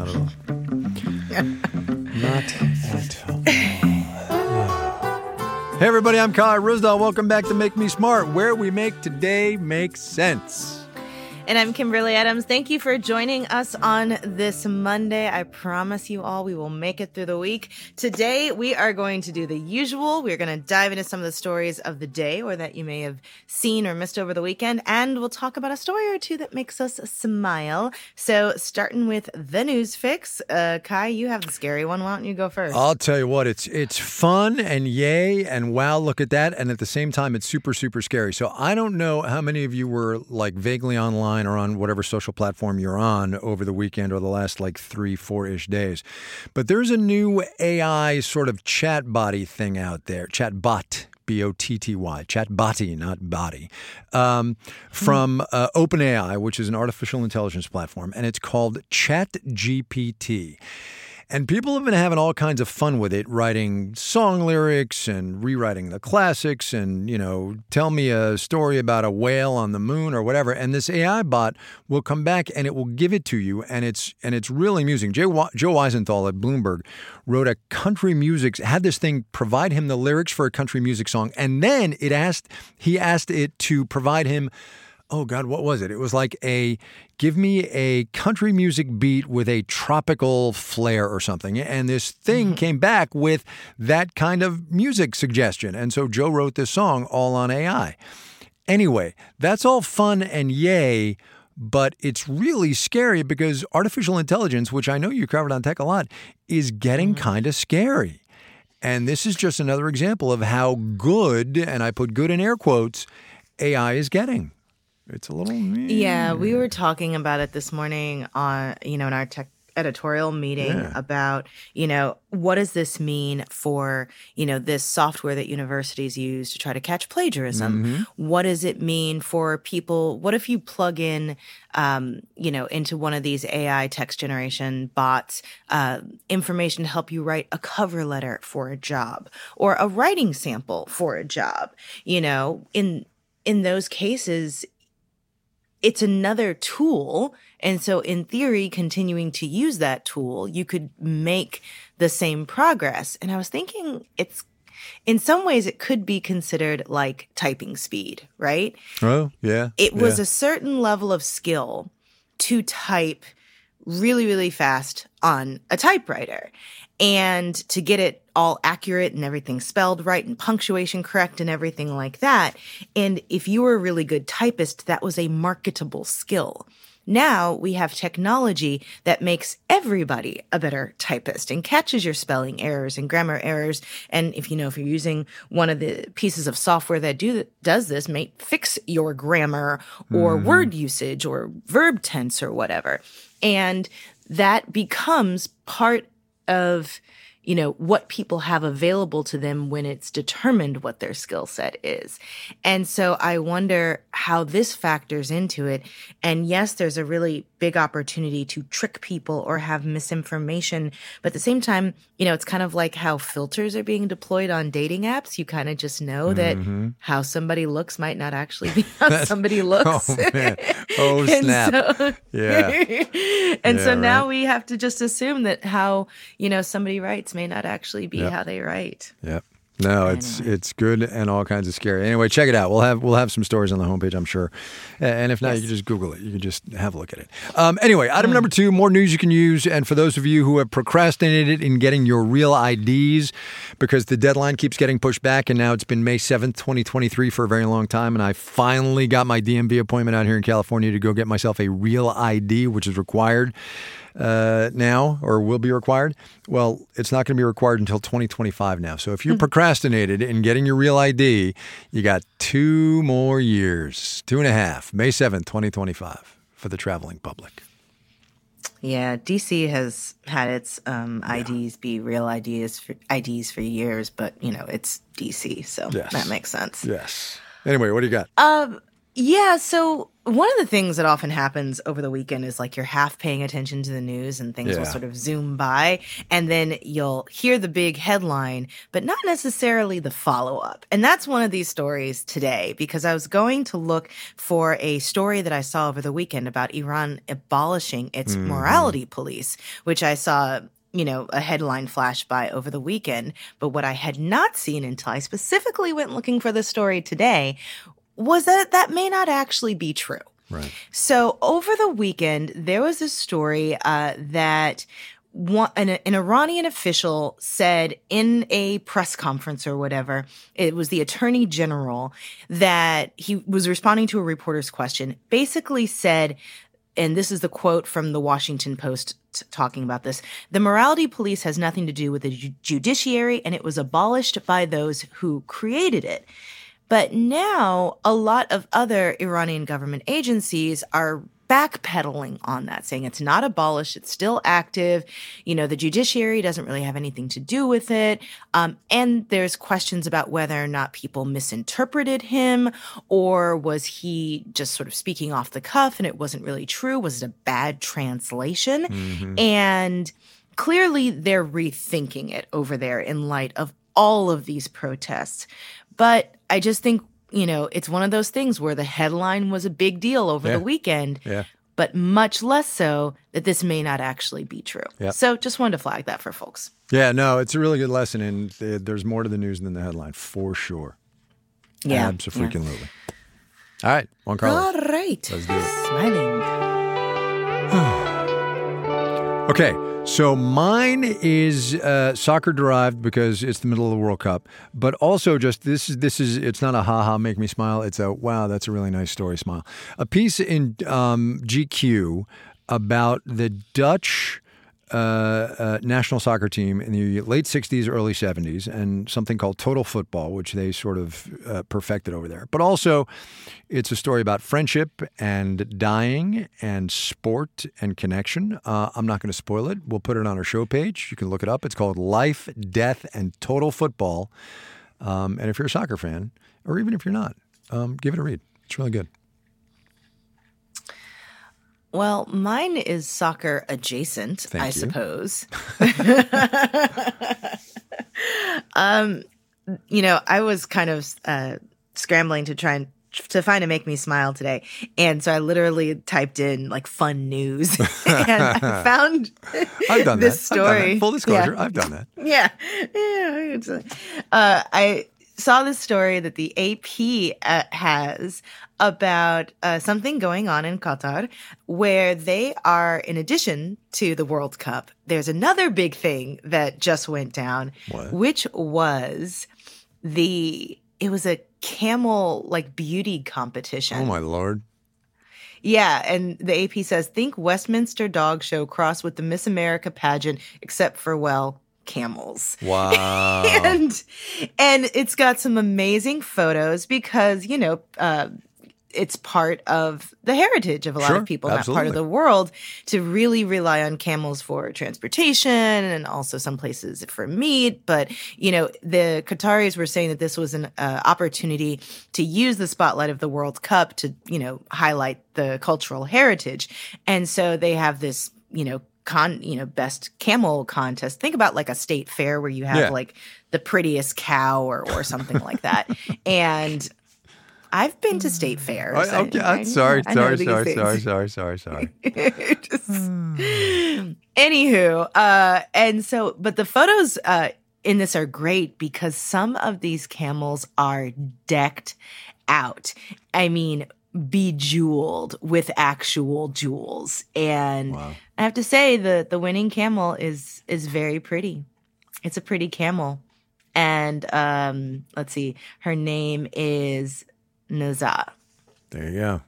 Not at all. Not at all. Hey everybody, I'm Kai Ryssdal. Welcome back to Make Me Smart, where we make today make sense. And I'm Kimberly Adams. Thank you for joining us on this Monday. I promise you all we will make it through the week. Today, we are going to do the usual. We're going to dive into some of the stories of the day or that you may have seen or missed over the weekend. And we'll talk about a story or two that makes us smile. So, starting with the news fix, uh, Kai, you have the scary one. Why don't you go first? I'll tell you what, it's it's fun and yay and wow, look at that. And at the same time, it's super, super scary. So I don't know how many of you were like vaguely online or on whatever social platform you're on over the weekend or the last like three, four ish days. But there's a new AI sort of chat body thing out there, chat bot. B O T T Y, chat body, not body, um, from uh, OpenAI, which is an artificial intelligence platform, and it's called ChatGPT. And people have been having all kinds of fun with it, writing song lyrics and rewriting the classics and, you know, tell me a story about a whale on the moon or whatever. And this AI bot will come back and it will give it to you. And it's and it's really amusing. Joe, Joe Weisenthal at Bloomberg wrote a country music, had this thing provide him the lyrics for a country music song. And then it asked, he asked it to provide him oh God, what was it? It was like a give me a country music beat with a tropical flair or something. And this thing mm-hmm. came back with that kind of music suggestion. And so Joe wrote this song all on AI. Anyway, that's all fun and yay. But it's really scary because artificial intelligence, which I know you covered on tech a lot, is getting mm-hmm. kind of scary. And this is just another example of how good, and I put good in air quotes, AI is getting. It's a little mean. Yeah, we were talking about it this morning on, you know, in our tech editorial meeting yeah. about, you know, what does this mean for, you know, this software that universities use to try to catch plagiarism? Mm-hmm. What does it mean for people? What if you plug in, um, you know, into one of these AI text generation bots, uh, information to help you write a cover letter for a job or a writing sample for a job? You know, in, in those cases, it's another tool. And so, in theory, continuing to use that tool, you could make the same progress. And I was thinking it's in some ways it could be considered like typing speed, right? Oh, yeah. It was yeah. a certain level of skill to type really, really fast on a typewriter and to get it all accurate and everything spelled right and punctuation correct and everything like that. And if you were a really good typist, that was a marketable skill. Now we have technology that makes everybody a better typist and catches your spelling errors and grammar errors. And if you know, if you're using one of the pieces of software that do does this, may fix your grammar or mm-hmm. word usage or verb tense or whatever. And that becomes part of you know what people have available to them when it's determined what their skill set is. And so i wonder how this factors into it. And yes there's a really big opportunity to trick people or have misinformation but at the same time you know it's kind of like how filters are being deployed on dating apps you kind of just know that mm-hmm. how somebody looks might not actually be how somebody looks oh, man. oh snap so, yeah and yeah, so now right. we have to just assume that how you know somebody writes may not actually be yep. how they write yep no, it's it's good and all kinds of scary. Anyway, check it out. We'll have we'll have some stories on the homepage, I'm sure. And if not, yes. you can just Google it. You can just have a look at it. Um, anyway, item mm. number two: more news you can use. And for those of you who have procrastinated in getting your real IDs, because the deadline keeps getting pushed back, and now it's been May seventh, 2023, for a very long time, and I finally got my DMV appointment out here in California to go get myself a real ID, which is required uh, now or will be required? Well, it's not going to be required until 2025 now. So if you're hmm. procrastinated in getting your real ID, you got two more years, two and a half, May 7th, 2025 for the traveling public. Yeah, DC has had its um, IDs yeah. be real IDs for IDs for years, but you know it's DC, so yes. that makes sense. Yes. Anyway, what do you got? Um, Yeah, so one of the things that often happens over the weekend is like you're half paying attention to the news and things will sort of zoom by and then you'll hear the big headline, but not necessarily the follow up. And that's one of these stories today because I was going to look for a story that I saw over the weekend about Iran abolishing its mm-hmm. morality police, which I saw you know, a headline flash by over the weekend. But what I had not seen until I specifically went looking for the story today was that that may not actually be true. Right. So over the weekend, there was a story uh, that one, an, an Iranian official said in a press conference or whatever, it was the attorney general that he was responding to a reporter's question, basically said, and this is the quote from the Washington Post t- talking about this the morality police has nothing to do with the ju- judiciary and it was abolished by those who created it. But now a lot of other Iranian government agencies are backpedaling on that, saying it's not abolished, it's still active. You know, the judiciary doesn't really have anything to do with it. Um, and there's questions about whether or not people misinterpreted him or was he just sort of speaking off the cuff and it wasn't really true? Was it a bad translation? And clearly they're rethinking it over there in light of all of these protests. But I just think, you know, it's one of those things where the headline was a big deal over Yeah. the weekend, Yeah. but much less so that this may not actually be true. Yep. So just wanted to flag that for folks. Yeah, no, it's a really good lesson, and th- there's more to the news than the headline for sure. Yeah. Absolutely. All right, Juan Carlos. All right. Let's do it. Smiling. Okay, so mine is uh, soccer derived because it's the middle of the World Cup, but also just this is this is it's not a ha ha make me smile. It's a wow, that's a really nice story smile. A piece in um, GQ about the Dutch. Uh, uh, national soccer team in the late 60s, early 70s, and something called Total Football, which they sort of uh, perfected over there. But also, it's a story about friendship and dying and sport and connection. Uh, I'm not going to spoil it. We'll put it on our show page. You can look it up. It's called Life, Death, and Total Football. Um, and if you're a soccer fan, or even if you're not, um, give it a read. It's really good. Well, mine is soccer adjacent, Thank I you. suppose. um, you know, I was kind of uh, scrambling to try and to find a make me smile today, and so I literally typed in like fun news, and I found I've done this that. I've done that. story. Full disclosure, Yeah. I've done that. yeah, yeah. uh, I saw this story that the AP uh, has about uh, something going on in Qatar where they are, in addition to the World Cup, there's another big thing that just went down, What? which was the, it was a camel like beauty competition. Oh, my Lord. Yeah, and the AP says think Westminster Dog Show cross with the Miss America pageant, except for well, camels. Wow. And and it's got some amazing photos because you know uh, it's part of the heritage of a lot Sure, of people in that part of the world to really rely on camels for transportation and also some places for meat. But you know the Qataris were saying that this was an uh, opportunity to use the spotlight of the World Cup to you know highlight the cultural heritage, and so they have this you know con you know best camel contest. Think about like a state fair where you have Yeah. like the prettiest cow or or something like that. And i've been to state fairs I- and okay, sorry, sorry, sorry, sorry, sorry, sorry, sorry. Just- anywho uh and so but the photos uh in this are great because some of these camels are decked out. I mean bejeweled with actual jewels and Wow. i have to say the the winning camel is is very pretty it's a pretty camel and um let's see her name is naza There you go.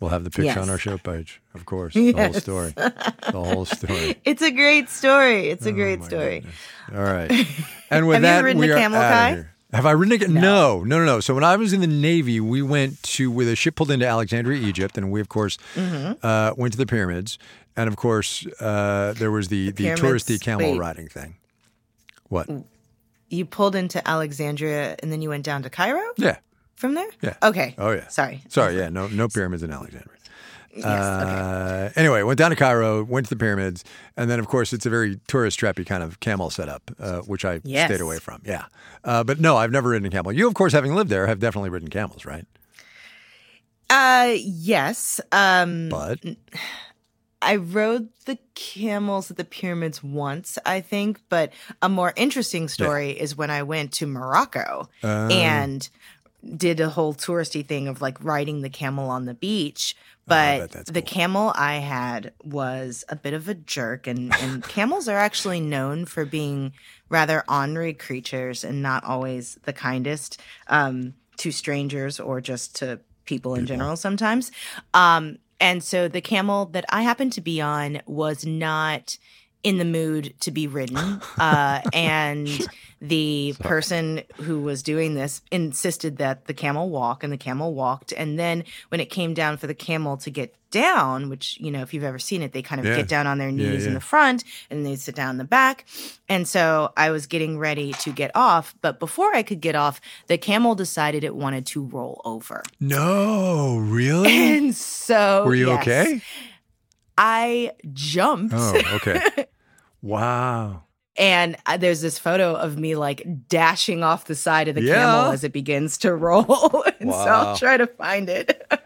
We'll have the picture on our show page, of course. The whole story. The whole story. it's a great story it's a great Oh, my story goodness. All right. And with Have you ever ridden we a are camel, here. Have I a ca- no. no, no, no. So when I was in the Navy, we went to with a ship pulled into Alexandria, Egypt, and we of course Mm-hmm. uh, went to the pyramids, and of course uh, there was the the, pyramids- touristy camel wait. riding thing. What? you pulled into alexandria and then you went down to cairo Yeah, from there? Yeah. Okay. Oh yeah. Sorry. Sorry. Yeah. No. No pyramids in Alexandria. Yes. okay. Uh, anyway, went down to Cairo, went to the pyramids, and then of course it's a very tourist trappy kind of camel setup, uh, which I Yes. stayed away from. Yeah, uh, but no, I've never ridden a camel. You, of course, having lived there, have definitely ridden camels, right? Uh, yes. Um, But I rode the camels at the pyramids once, I think, but a more interesting story is when I went to Morocco Uh. and did a whole touristy thing of like riding the camel on the beach. Oh, But that's the cool. camel I had was a bit of a jerk, and, and camels are actually known for being rather ornery creatures and not always the kindest um, to strangers or just to people in general sometimes. Um, and so the camel that I happened to be on was not in the mood to be ridden. Uh, and the person who was doing this insisted that the camel walk, and the camel walked. And then when it came down for the camel to get down, which, you know, if you've ever seen it, they kind of Yeah. get down on their Yeah, knees in the front and they sit down in the back. And so I was getting ready to get off. But before I could get off, the camel decided it wanted to roll over. no, really? And so Were you yes, okay? I jumped. Oh, okay. wow. And uh, there's this photo of me like dashing off the side of the Yeah. camel as it begins to roll. and so I'll try to find it.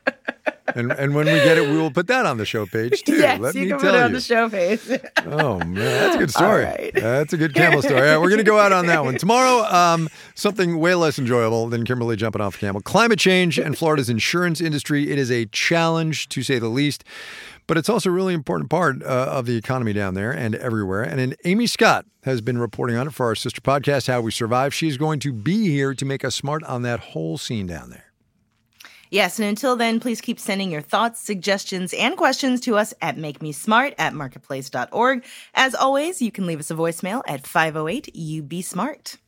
And and when we get it, we will put that on the show page too. yes, Let you me can tell put it on you. the show page. Oh man, that's a good story. right. That's a good camel story. Right, we're going to go out on that one tomorrow. Um, something way less enjoyable than Kimberly jumping off a camel. Climate change and Florida's insurance industry. It is a challenge to say the least, but it's also a really important part uh, of the economy down there and everywhere. And Amy Scott has been reporting on it for our sister podcast, How We Survive. She's going to be here to make us smart on that whole scene down there. yes, and until then, please keep sending your thoughts, suggestions, and questions to us at makemesmart at marketplace.org. As always, you can leave us a voicemail at 508 You Be Smart.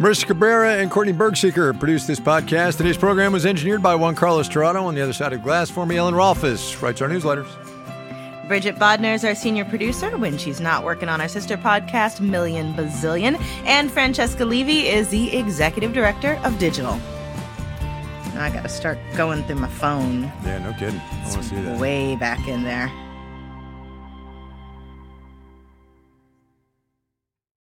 Marissa Cabrera and Courtney Bergsieker produced this podcast. Today's program was engineered by Juan Carlos Torrado. On the other side of glass for me, Ellen Rolfes writes our newsletters. Bridget Bodnar is our senior producer when she's not working on our sister podcast, Million Bazillion. And Francesca Levy is the executive director of digital. Now I got to start going through my phone Yeah, no kidding. I want to see that. way back in there.